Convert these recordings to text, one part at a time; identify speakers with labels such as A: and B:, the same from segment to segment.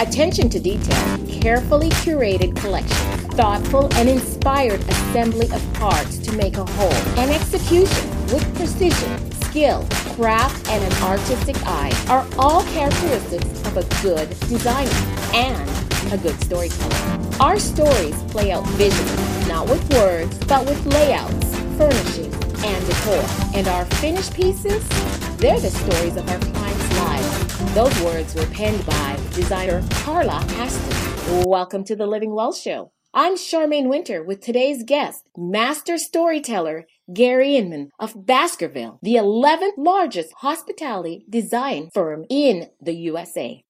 A: Attention to detail, carefully curated collection, thoughtful and inspired assembly of parts to make a whole, and execution with precision, skill, craft, and an artistic eye are all characteristics of a good designer and a good storyteller. Our stories play out visually, not with words, but with layouts, furnishings, and decor. And our finished pieces, they're the stories of our clients' lives. Those words were penned by designer Carla Aston. Welcome to the Living Well Show. I'm Charmaine Winter with today's guest, master storyteller Gary Inman of Baskerville, the 11th largest hospitality design firm in the USA.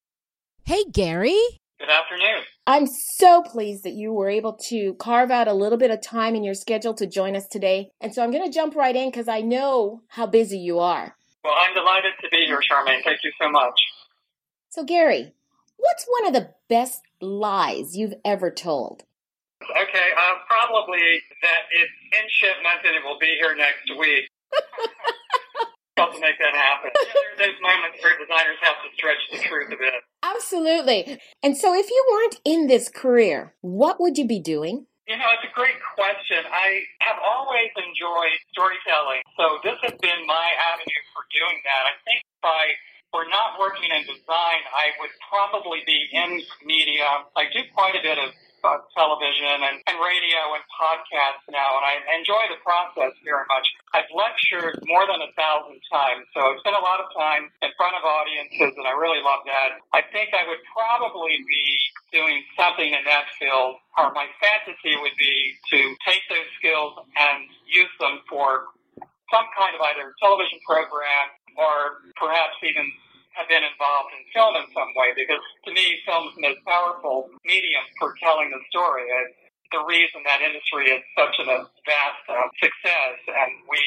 A: Hey, Gary.
B: Good afternoon.
A: I'm so pleased that you were able to carve out a little bit of time in your schedule to join us today. And so I'm going to jump right in because I know how busy you are.
B: Well, I'm delighted to be here, Charmaine. Thank you so much.
A: So, Gary, what's one of the best lies you've ever told?
B: Okay, uh, probably that it's in shipment and it will be here next week. Help to make that happen. There's those moments where designers have to stretch the truth a bit.
A: Absolutely. And so, if you weren't in this career, what would you be doing?
B: You know, it's a great question. I have always enjoyed storytelling, so this has been my avenue for doing that. I think if I were not working in design, I would probably be in media. I do quite a bit of uh, television and, and radio and podcasts now, and I enjoy the process very much. I've lectured more than a thousand times, so I've spent a lot of time in front of audiences, and I really love that. I think I would probably be doing something in that field, or my fantasy would be to take those skills and use them for some kind of either television program or perhaps even have been involved in film in some way because to me, film is the most powerful medium for telling the story. It's the reason that industry is such a vast uh, success, and we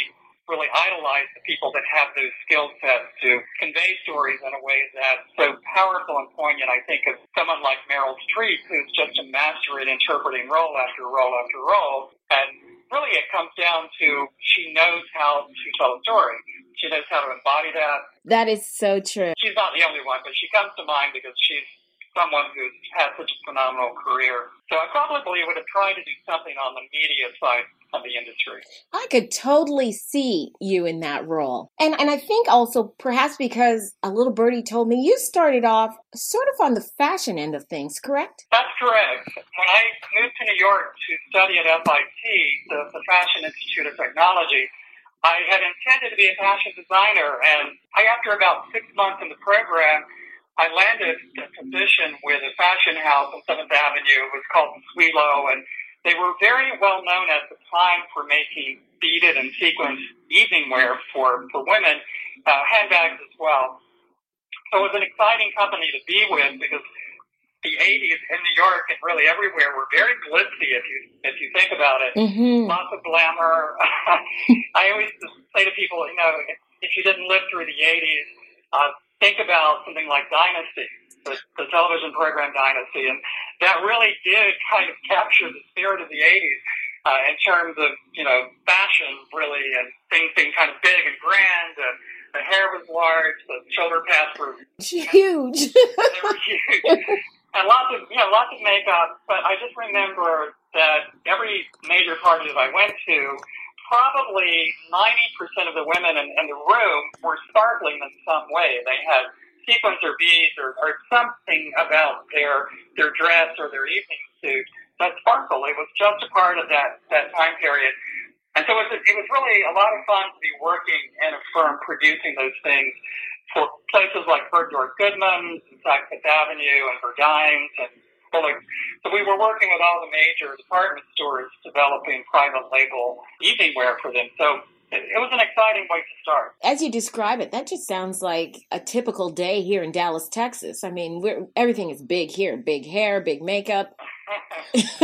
B: really idolize the people that have those skill sets to convey stories in a way that's so powerful and poignant. I think of someone like Meryl Streep, who's just a master at interpreting role after role after role, and really it comes down to she knows how to tell a story. She knows how to embody that.
A: That is so true.
B: She's not the only one, but she comes to mind because she's someone who's had such a phenomenal career. So I probably would have tried to do something on the media side of the industry.
A: I could totally see you in that role. And and I think also perhaps because a little birdie told me you started off sort of on the fashion end of things, correct?
B: That's correct. When I moved to New York to study at FIT, the, the Fashion Institute of Technology, I had intended to be a fashion designer, and I, after about six months in the program, I landed a position with a fashion house on Seventh Avenue. It was called Suilo, and they were very well known at the time for making beaded and sequins evening wear for for women, uh, handbags as well. So it was an exciting company to be with because the 80s in New York and really everywhere were very glitzy if you if you think about it.
A: Mm-hmm.
B: Lots of glamour. I always say to people, you know, if you didn't live through the 80s, uh, think about something like Dynasty, the, the television program Dynasty, and that really did kind of capture the spirit of the 80s. Uh, in terms of you know fashion, really, and things being kind of big and grand, and the hair was large, the shoulder pads were
A: huge.
B: they were huge and lots of you know lots of makeup. But I just remember that every major party that I went to, probably ninety percent of the women in, in the room were sparkling in some way. They had sequins or beads or, or something about their their dress or their evening suit that sparkled. It was just a part of that that time period. And so it was, it was really a lot of fun to be working in a firm producing those things for places like Bergdorf Goodman, Saks Fifth Avenue, and Burdines, and Fuller. So we were working with all the major department stores developing private label evening wear for them. So it, it was an exciting way to start.
A: As you describe it, that just sounds like a typical day here in Dallas, Texas. I mean, we're, everything is big here big hair, big makeup.
B: well, you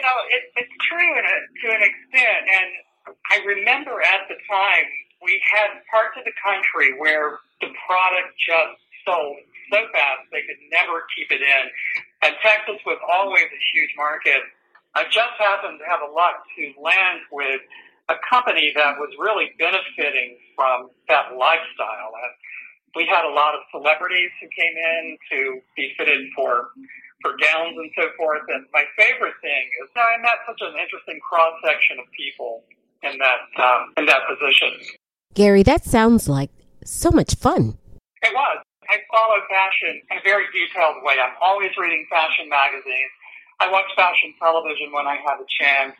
B: know, it, it's true a, to an extent. And I remember at the time we had parts of the country where the product just sold so fast they could never keep it in. And Texas was always a huge market. I just happened to have a luck to land with a company that was really benefiting from that lifestyle. And we had a lot of celebrities who came in to be fitted for for gowns and so forth. And my favorite thing is I met such an interesting cross section of people in that um, in that position.
A: Gary, that sounds like so much fun.
B: It was. I follow fashion in a very detailed way. I'm always reading fashion magazines. I watch fashion television when I have a chance.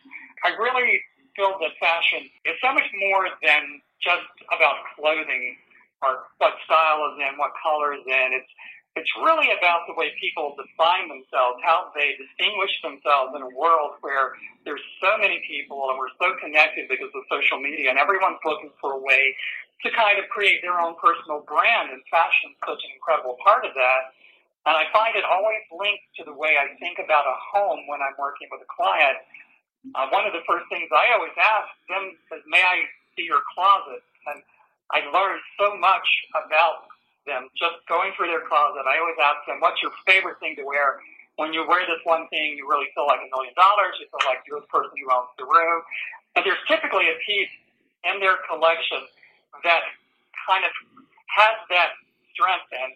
B: I really feel that fashion is so much more than just about clothing or what style is in, what color is in. It's it's really about the way people define themselves, how they distinguish themselves in a world where there's so many people and we're so connected because of social media, and everyone's looking for a way to kind of create their own personal brand, and fashion is such an incredible part of that. And I find it always linked to the way I think about a home when I'm working with a client. Uh, one of the first things I always ask them is, "May I see your closet?" And I learned so much about them just going through their closet. I always ask them, "What's your favorite thing to wear?" When you wear this one thing, you really feel like a million dollars. You feel like you're the person who owns the room. And there's typically a piece in their collection that kind of has that strength and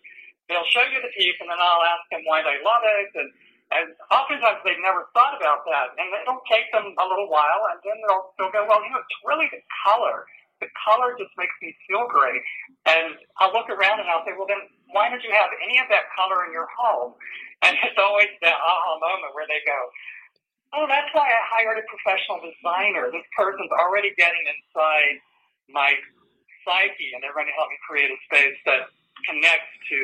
B: they'll show you the piece and then I'll ask them why they love it and and oftentimes they've never thought about that and it'll take them a little while and then they'll they'll go, Well, you know, it's really the color. The color just makes me feel great. And I'll look around and I'll say, Well then why don't you have any of that color in your home? And it's always that aha moment where they go, Oh, that's why I hired a professional designer. This person's already getting inside my psyche, and they're going to help me create a space that connects to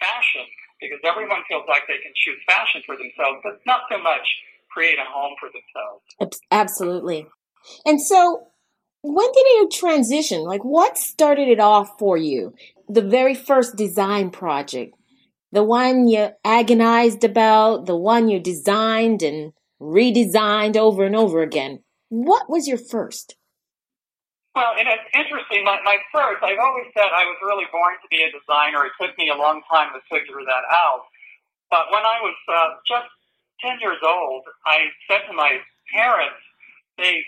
B: fashion because everyone feels like they can choose fashion for themselves, but not so much create a home for themselves.
A: Absolutely. And so, when did you transition? Like, what started it off for you? The very first design project, the one you agonized about, the one you designed and redesigned over and over again. What was your first?
B: Well, and it's interesting. My, my first, I've always said I was really born to be a designer. It took me a long time to figure that out. But when I was uh, just 10 years old, I said to my parents, they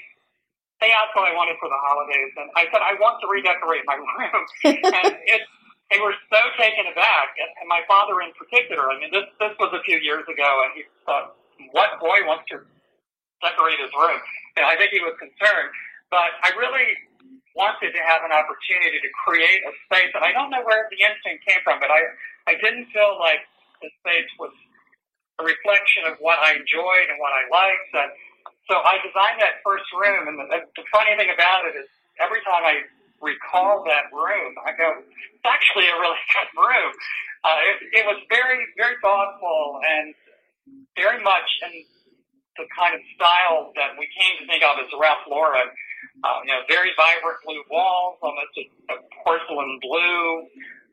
B: they asked what I wanted for the holidays, and I said I want to redecorate my room. and it, they were so taken aback, and, my father in particular. I mean, this this was a few years ago, and he thought, "What boy wants to decorate his room?" And I think he was concerned. But I really wanted to have an opportunity to create a space, and I don't know where the instinct came from, but I, I didn't feel like the space was a reflection of what I enjoyed and what I liked. And so I designed that first room, and the, the funny thing about it is every time I recall that room, I go, it's actually a really good room. Uh, it, it was very, very thoughtful and very much in the kind of style that we came to think of as Ralph Lauren um, you know, very vibrant blue walls, almost a, a porcelain blue,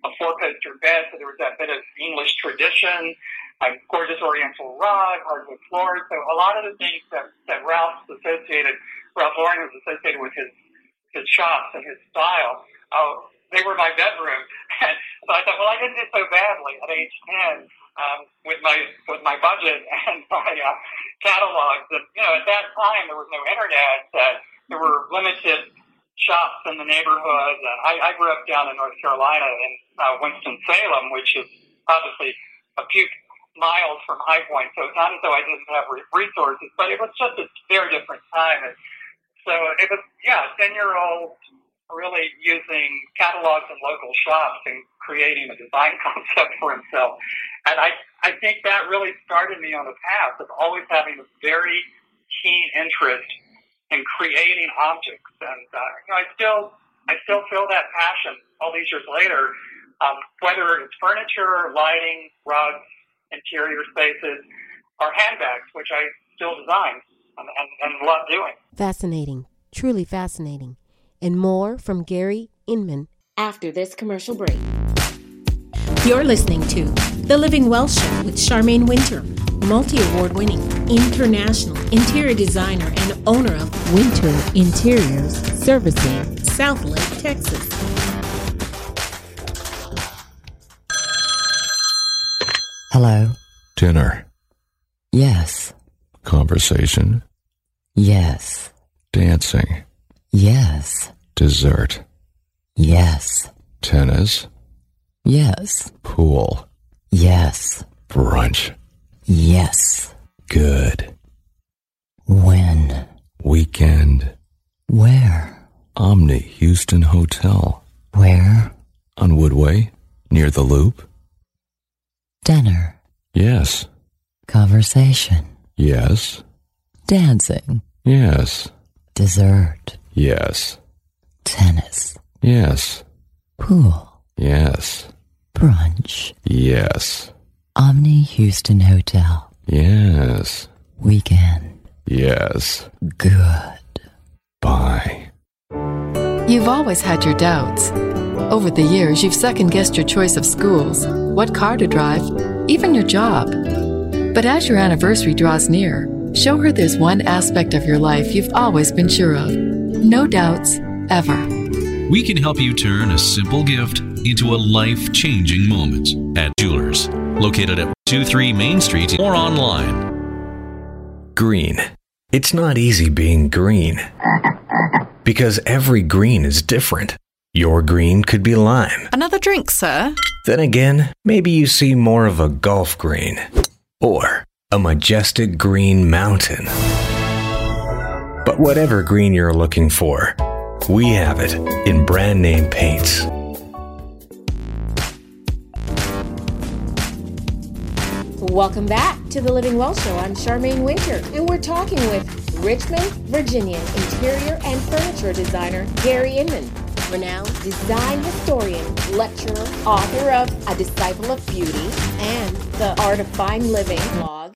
B: a four-poster bed, so there was that bit of English tradition, a gorgeous oriental rug, hardwood floors. So a lot of the things that, that Ralph associated, Ralph Lauren was associated with his his shops and his style. Oh, they were my bedroom. And so I thought, well, I didn't do so badly at age 10 um, with my with my budget and my uh, catalogs. And you know, at that time there was no internet. Uh, there were limited shops in the neighborhood. And I, I grew up down in North Carolina in uh, Winston Salem, which is obviously a few miles from High Point. So it's not as though I didn't have resources, but it was just a very different time. And so it was, yeah, ten year old really using catalogs and local shops and creating a design concept for himself. And I, I think that really started me on a path of always having a very keen interest in creating objects. And uh, you know, I still I still feel that passion all these years later. Um, whether it's furniture, lighting, rugs, interior spaces, or handbags, which I still design and, and, and love doing.
A: Fascinating, truly fascinating. And more from Gary Inman after this commercial break.
C: You're listening to The Living Well Show with Charmaine Winter multi award winning international interior designer and owner of Winter Interiors, servicing Southlake, Texas.
D: Hello.
E: Dinner.
D: Yes.
E: Conversation.
D: Yes. Yes. Dessert. Yes. Tennis. Yes.
E: Pool.
D: Yes.
E: Brunch.
D: Yes.
E: Good.
D: When?
E: Weekend.
D: Where?
E: Omni Houston Hotel.
D: Where?
E: On Woodway. Near the Loop.
D: Dinner.
E: Yes.
D: Conversation.
E: Yes.
D: Dancing.
E: Yes.
D: Dessert.
E: Yes.
D: Tennis.
E: Yes.
D: Pool.
E: Yes.
D: Brunch.
E: Yes.
D: Omni Houston Hotel.
E: Yes.
D: Weekend.
E: Yes.
D: Good.
E: Bye.
F: You've always had your doubts. Over the years, you've second guessed your choice of schools, what car to drive, even your job. But as your anniversary draws near, show her there's one aspect of your life you've always been sure of. No doubts, ever.
G: We can help you turn a simple gift into a life changing moment at Jewelers, located at 23 Main Street or online.
H: Green. It's not easy being green. Because every green is different. Your green could be lime.
I: Another drink, sir?
H: Then again, maybe you see more of a golf green. Or a majestic green mountain. But whatever green you're looking for, we have it in brand name paints.
A: Welcome back to the Living Well Show. I'm Charmaine Winter, and we're talking with Richmond, Virginia interior and furniture designer Gary Inman, renowned design historian, lecturer, author of A Disciple of Beauty and The Art of Fine Living blog.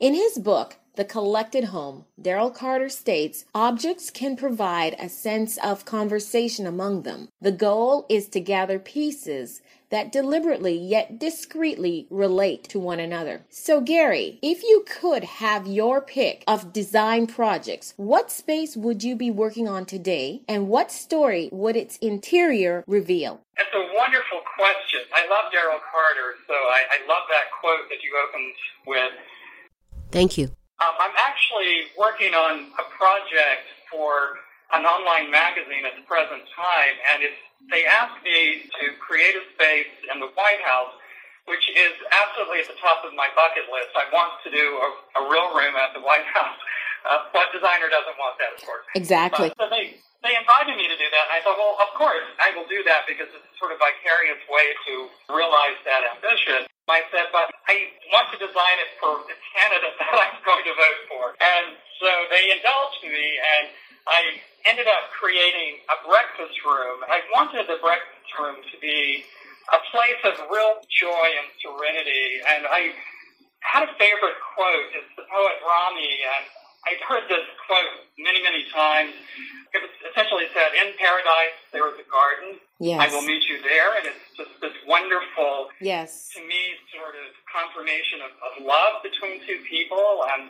A: In his book, The Collected Home, Daryl Carter states objects can provide a sense of conversation among them. The goal is to gather pieces that deliberately yet discreetly relate to one another. So, Gary, if you could have your pick of design projects, what space would you be working on today and what story would its interior reveal?
B: That's a wonderful question. I love Daryl Carter, so I, I love that quote that you opened with.
C: Thank you.
B: Um, I'm actually working on a project for an online magazine at the present time, and it's they asked me to create a space in the White House, which is absolutely at the top of my bucket list. I want to do a, a real room at the White House. Uh, what designer doesn't want that, of course?
A: Exactly.
B: Uh, so they, they invited me to do that, and I thought, well, of course, I will do that because it's sort of vicarious way to realize that ambition. I said, but I want to design it for the candidate that I'm going to vote for. And so they indulged me, and I ended up creating a breakfast room. I wanted the breakfast room to be a place of real joy and serenity. And I had a favorite quote. It's the poet Rumi, and I've heard this quote many, many times. It was essentially said, in paradise there is a garden.
A: Yes.
B: I will meet you there. And it's just this wonderful,
A: Yes.
B: to me, sort of confirmation of, of love between two people. And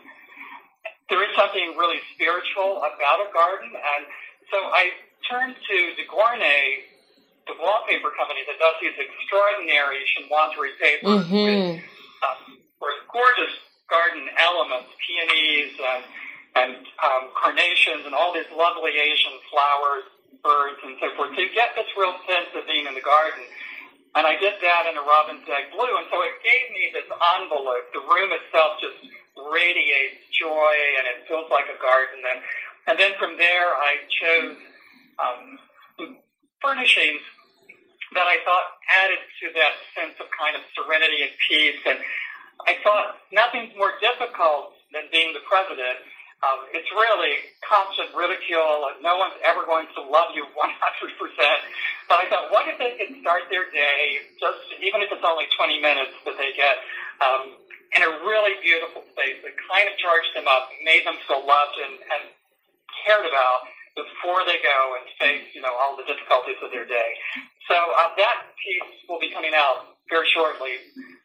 B: there is something really spiritual about a garden. And so I turned to De Gournay, the wallpaper company that does these extraordinary chinoiserie papers
A: Mhm.
B: with, um, gorgeous garden elements, peonies and, and um, carnations and all these lovely Asian flowers, birds and so forth. So you get this real sense of being in the garden. And I did that in a robin's egg blue, and so it gave me this envelope. The room itself just radiates joy, and it feels like a garden. And, and then from there, I chose um, furnishings that I thought added to that sense of kind of serenity and peace. And I thought nothing's more difficult than being the president. Um, it's really constant ridicule, and no one's ever going to love you 100%. But I thought, what if they could start their day, just even if it's only 20 minutes that they get, um, in a really beautiful space that kind of charged them up, made them feel loved and, and cared about before they go and face, you know, all the difficulties of their day. So uh, that piece will be coming out very shortly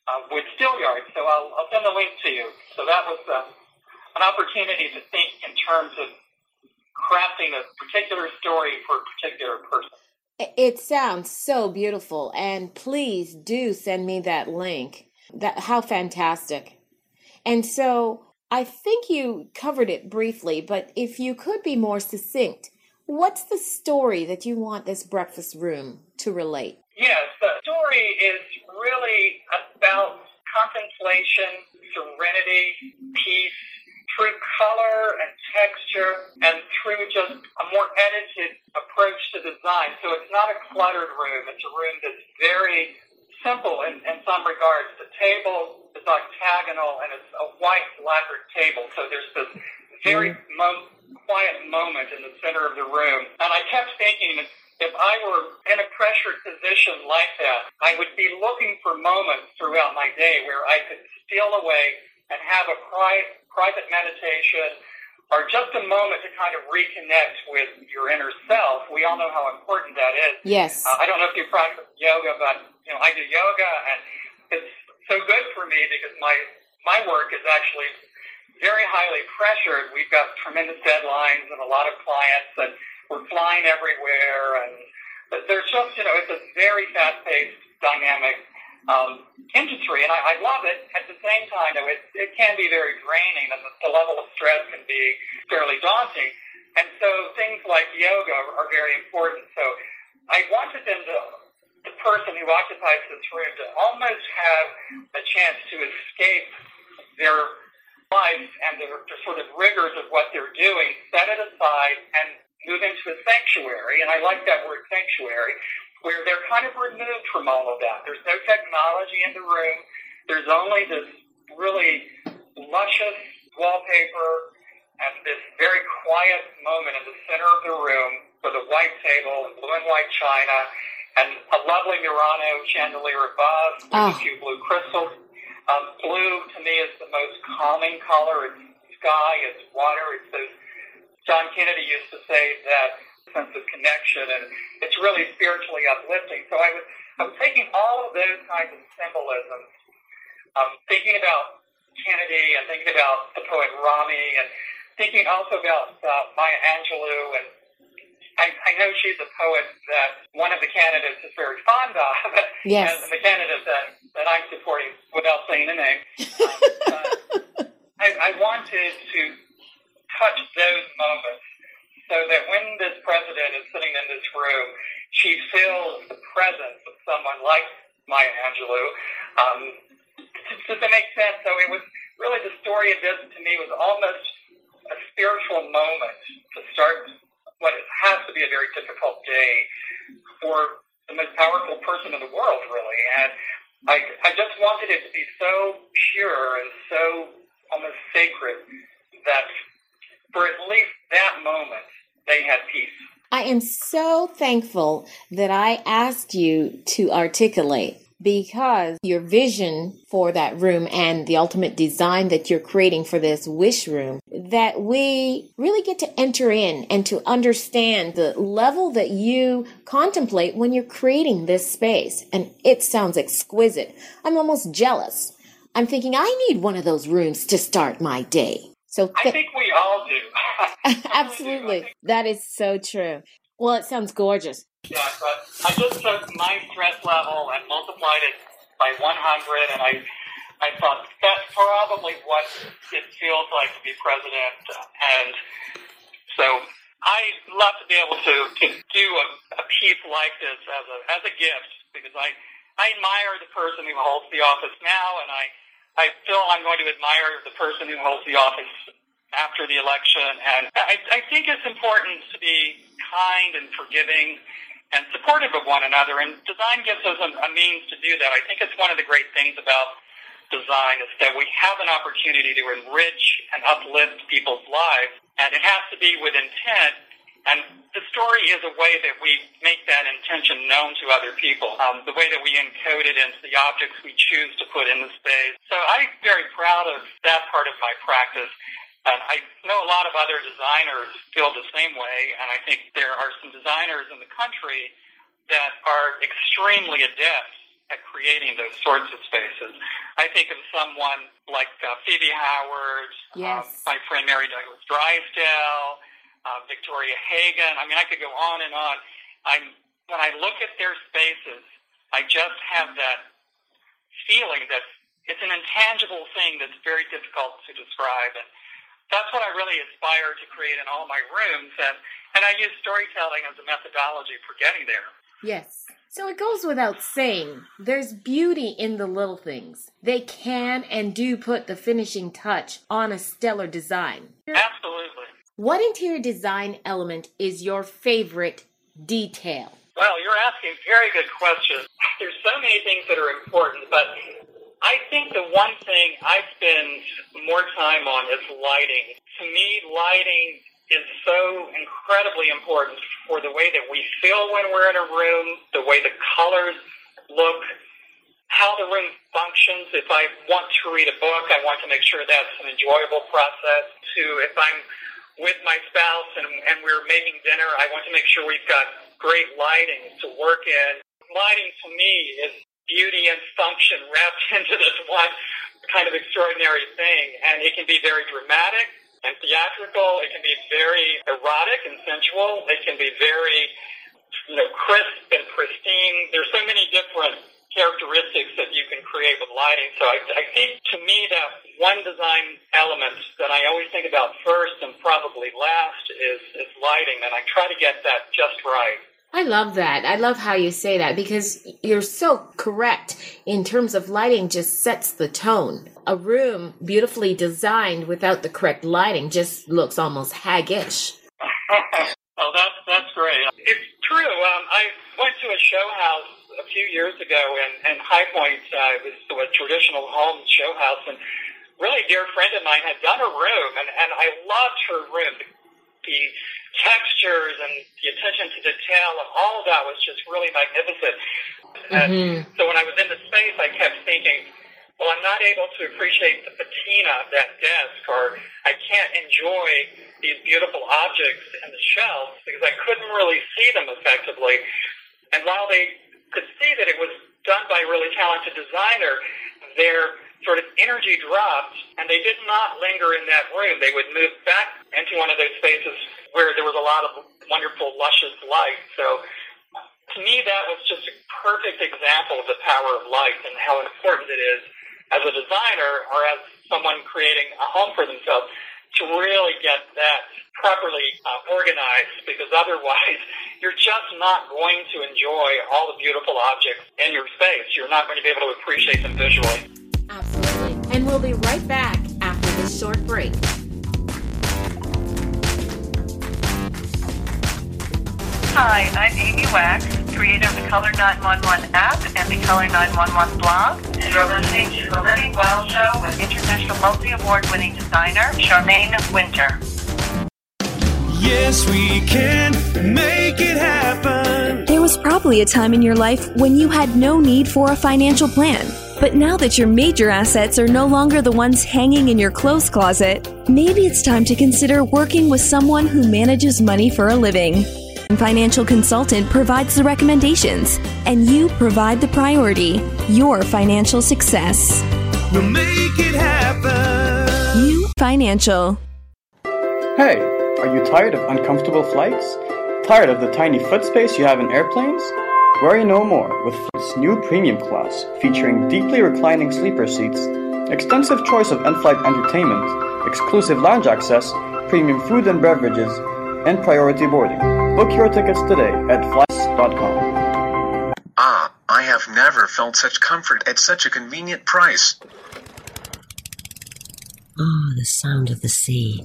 B: uh, with Steelyard. So I'll, I'll send the link to you. So that was uh, an opportunity to think in terms of crafting a particular story for a particular person.
A: It sounds so beautiful, and please do send me that link. That how fantastic! And so I think you covered it briefly, but if you could be more succinct, what's the story that you want this breakfast room to relate?
B: Yes, the story is really about contemplation, serenity, peace, through color and texture, and through just a more edited approach to design. So it's not a cluttered room. It's a room that's very simple in, in some regards. The table is octagonal, and it's a white lacquered table. So there's this very mm-hmm. mo- quiet moment in the center of the room. And I kept thinking, if I were in a pressured position like that, I would be looking for moments throughout my day where I could steal away and have a pri- private meditation or just a moment to kind of reconnect with your inner self. We all know how important that is.
A: Yes.
B: Uh, I don't know if you practice yoga, but you know I do yoga, and it's so good for me because my my work is actually very highly pressured. We've got tremendous deadlines and a lot of clients, and we're flying everywhere, and there's just you know it's a very fast paced, dynamic um, industry, and I, I love it. At the same time, though, it, it can be very draining, and the, the level of stress can be fairly daunting. And so things like yoga are very important. So I wanted them to, the person who occupies this room to almost have a chance to escape their life and the, the sort of rigors of what they're doing, set it aside, and move into a sanctuary. And I like that word sanctuary where they're kind of removed from all of that. There's no technology in the room. There's only this really luscious wallpaper and this very quiet moment in the center of the room with a white table and blue and white china and a lovely Murano chandelier above ah. with
A: Oh.
B: a few blue crystals. Um, blue to me is the most calming color. It's sky, it's water, it's those John Kennedy used to say that sense of connection, and it's really spiritually uplifting. So I was, I was taking all of those kinds of symbolisms, um, thinking about Kennedy and thinking about the poet Rumi, and thinking also about uh, Maya Angelou. And I, I know she's a poet that one of the candidates is very fond of,
A: Yes.
B: and the candidate that, that I'm supporting without saying a name. Um, I, I wanted to touch those moments so that when this president is sitting in this room, she feels the presence of someone like Maya Angelou. Um, does that make sense? So it was really the story of this to me was almost a spiritual moment to start what has to be a very difficult day for the most powerful person in the world, really. And I, I just wanted it to be so pure and so almost sacred that for at least that moment, they had peace.
A: I am so thankful that I asked you to articulate because your vision for that room and the ultimate design that you're creating for this wish room that we really get to enter in and to understand the level that you contemplate when you're creating this space and it sounds exquisite i'm almost jealous i'm thinking i need one of those rooms to start my day so
B: I think we all do.
A: Absolutely. That is so true. Well, it sounds gorgeous.
B: Yeah, but I just took my stress level and multiplied it by 100, and I, I thought that's probably what it feels like to be president. And so I'd love to be able to, to do a, a piece like this as a, as a gift because I, I admire the person who holds the office now, and I, I feel I'm going to admire the person who holds the office after the election. And I, I think it's important to be kind and forgiving and supportive of one another. And design gives us a, a means to do that. I think it's one of the great things about design is that we have an opportunity to enrich and uplift people's lives. And it has to be with intent. And the story is a way that we make that intention known to other people, um, the way that we encode it into the objects we choose to put in the space. So I'm very proud of that part of my practice. And I know a lot of other designers feel the same way, and I think there are some designers in the country that are extremely adept at creating those sorts of spaces. I think of someone like uh, Phoebe Howard,
A: Yes.
B: um, my friend Mary Douglas Drysdale, uh, Victoria Hagan. I mean, I could go on and on. I'm when I look at their spaces, I just have that feeling that it's an intangible thing that's very difficult to describe, and that's what I really aspire to create in all my rooms. And and I use storytelling as a methodology for getting there.
A: Yes. So it goes without saying, there's beauty in the little things. They can and do put the finishing touch on a stellar design.
B: Absolutely.
A: What interior design element is your favorite detail?
B: Well, you're asking very good questions. There's so many things that are important, but I think the one thing I spend more time on is lighting. To me, lighting is so incredibly important for the way that we feel when we're in a room, the way the colors look, how the room functions. If I want to read a book, I want to make sure that's an enjoyable process. To if I'm with my spouse and, and we're making dinner, I want to make sure we've got great lighting to work in. Lighting to me is beauty and function wrapped into this one kind of extraordinary thing. And it can be very dramatic and theatrical. It can be very erotic and sensual. It can be very, you know, crisp and pristine. There's so many different characteristics that you can create with lighting. So I, I think to me that one design element that I always think about first and probably last is, is lighting, and I try to get that just right.
A: I love that. I love how you say that because you're so correct in terms of lighting just sets the tone. A room beautifully designed without the correct lighting just looks almost haggish.
B: oh, that's that's great. It's true. Um, I went to a show house a few years ago in, in High Point. Uh, it was a traditional home show house, and really dear friend of mine had done a room, and, and I loved her room. The, textures and the attention to detail and all of that was just really magnificent. Mm-hmm. so when I was in the space, I kept thinking, well, I'm not able to appreciate the patina of that desk, or I can't enjoy these beautiful objects in the shelves because I couldn't really see them effectively. And while they could see that it was done by a really talented designer, their sort of energy dropped, and they did not linger in that room. They would move back into one of those spaces where there was a lot of wonderful, luscious light. So to me, that was just a perfect example of the power of light and how important it is as a designer or as someone creating a home for themselves to really get that properly uh, organized because otherwise you're just not going to enjoy all the beautiful objects in your space. You're not going to be able to appreciate them visually.
A: Absolutely. And we'll be right back
I: Hi, I'm Amy Wax, creator of the Color 911 app and the Color 911 blog. And you're listening to The Living Well Show with international multi-award winning designer Charmaine Winter.
J: Yes, we can make it happen.
K: There was probably a time in your life when you had no need for a financial plan. But now that your major assets are no longer the ones hanging in your clothes closet, maybe it's time to consider working with someone who manages money for a living. Financial Consultant provides the recommendations, and you provide the priority your financial success.
J: We'll make it happen.
K: You Financial.
L: Hey, are you tired of uncomfortable flights? Tired of the tiny foot space you have in airplanes? Worry no more with Flight's new premium class, featuring deeply reclining sleeper seats, extensive choice of in-flight entertainment, exclusive lounge access, premium food and beverages, and priority boarding. Book your tickets today at flights.com.
M: Ah, I have never felt such comfort at such a convenient price.
D: Ah, the sound of the sea.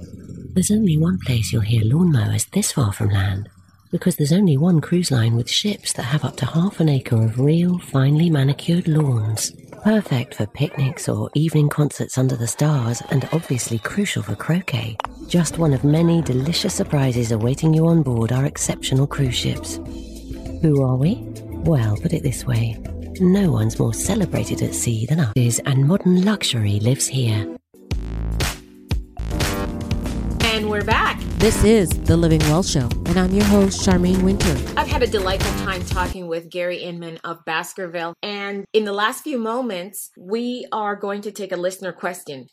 D: There's only one place you'll hear lawnmowers this far from land, because there's only one cruise line with ships that have up to half an acre of real, finely manicured lawns. Perfect for picnics or evening concerts under the stars, and obviously crucial for croquet. Just one of many delicious surprises awaiting you on board our exceptional cruise ships. Who are we? Well, put it this way no one's more celebrated at sea than us, and modern luxury lives here.
A: And we're back.
C: This is The Living Well Show, and I'm your host, Charmaine Winter.
A: I've had a delightful time talking with Gary Inman of Baskerville. And in the last few moments, we are going to take a listener question.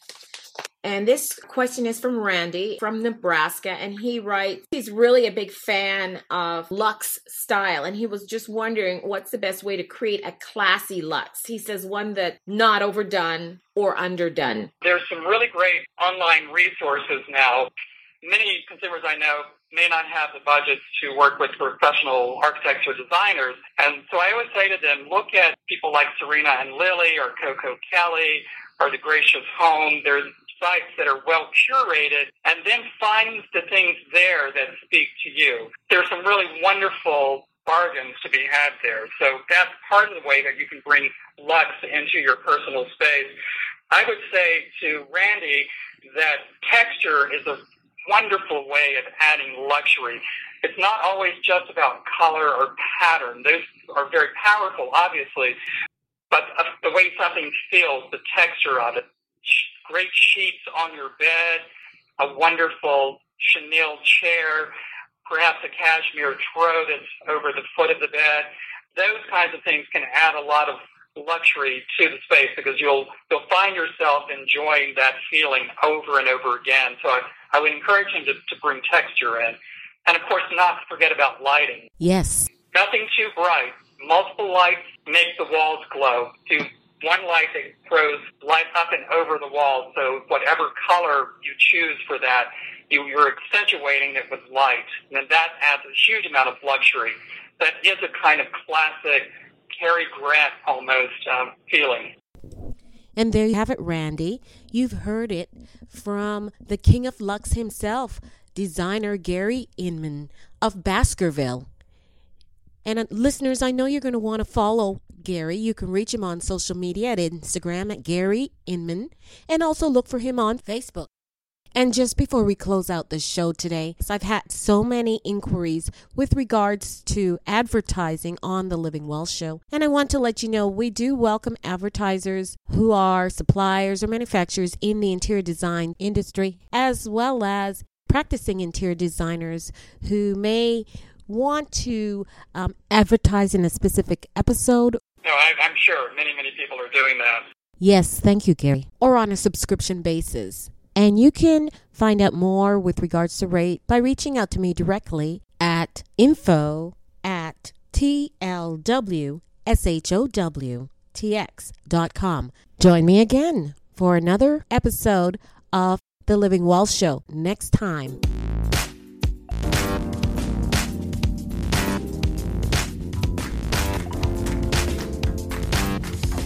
A: And this question is from Randy from Nebraska. And he writes, he's really a big fan of Luxe style. And he was just wondering what's the best way to create a classy Luxe. He says one that's not overdone or underdone.
B: There's some really great online resources now. Many consumers I know may not have the budgets to work with professional architects or designers. And so I always say to them, look at people like Serena and Lily or Coco Kelley or The Gracious Home. There's sites that are well curated and then find the things there that speak to you. There's some really wonderful bargains to be had there. So that's part of the way that you can bring Lux into your personal space. I would say to Randy that texture is a wonderful way of adding luxury. It's not always just about color or pattern. Those are very powerful, obviously, but the way something feels, the texture of it. Great sheets on your bed, a wonderful chenille chair, perhaps a cashmere throw that's over the foot of the bed. Those kinds of things can add a lot of luxury to the space because you'll you'll find yourself enjoying that feeling over and over again. So I, I would encourage him to, to bring texture in. And of course not forget about lighting.
C: Yes.
B: Nothing too bright. Multiple lights make the walls glow. Do one light that throws light up and over the wall. So whatever color you choose for that, you, you're accentuating it with light. And that adds a huge amount of luxury. That is a kind of classic Cary Grant almost um, feeling.
C: And there you have it, Randy. You've heard it from the king of Lux himself, designer Gary Inman of Baskerville. And uh, listeners, I know you're going to want to follow Gary. You can reach him on social media at Instagram at Gary Inman and also look for him on Facebook. And just before we close out the show today, I've had so many inquiries with regards to advertising on the Living Well show. And I want to let you know we do welcome advertisers who are suppliers or manufacturers in the interior design industry, as well as practicing interior designers who may want to um, advertise in a specific episode.
B: No, I, I'm sure many, many people are doing that.
C: Yes, thank you, Gary. Or on a subscription basis. And you can find out more with regards to rate by reaching out to me directly at info at tlwshowtx.com. Join me again for another episode of The Living Well Show next time.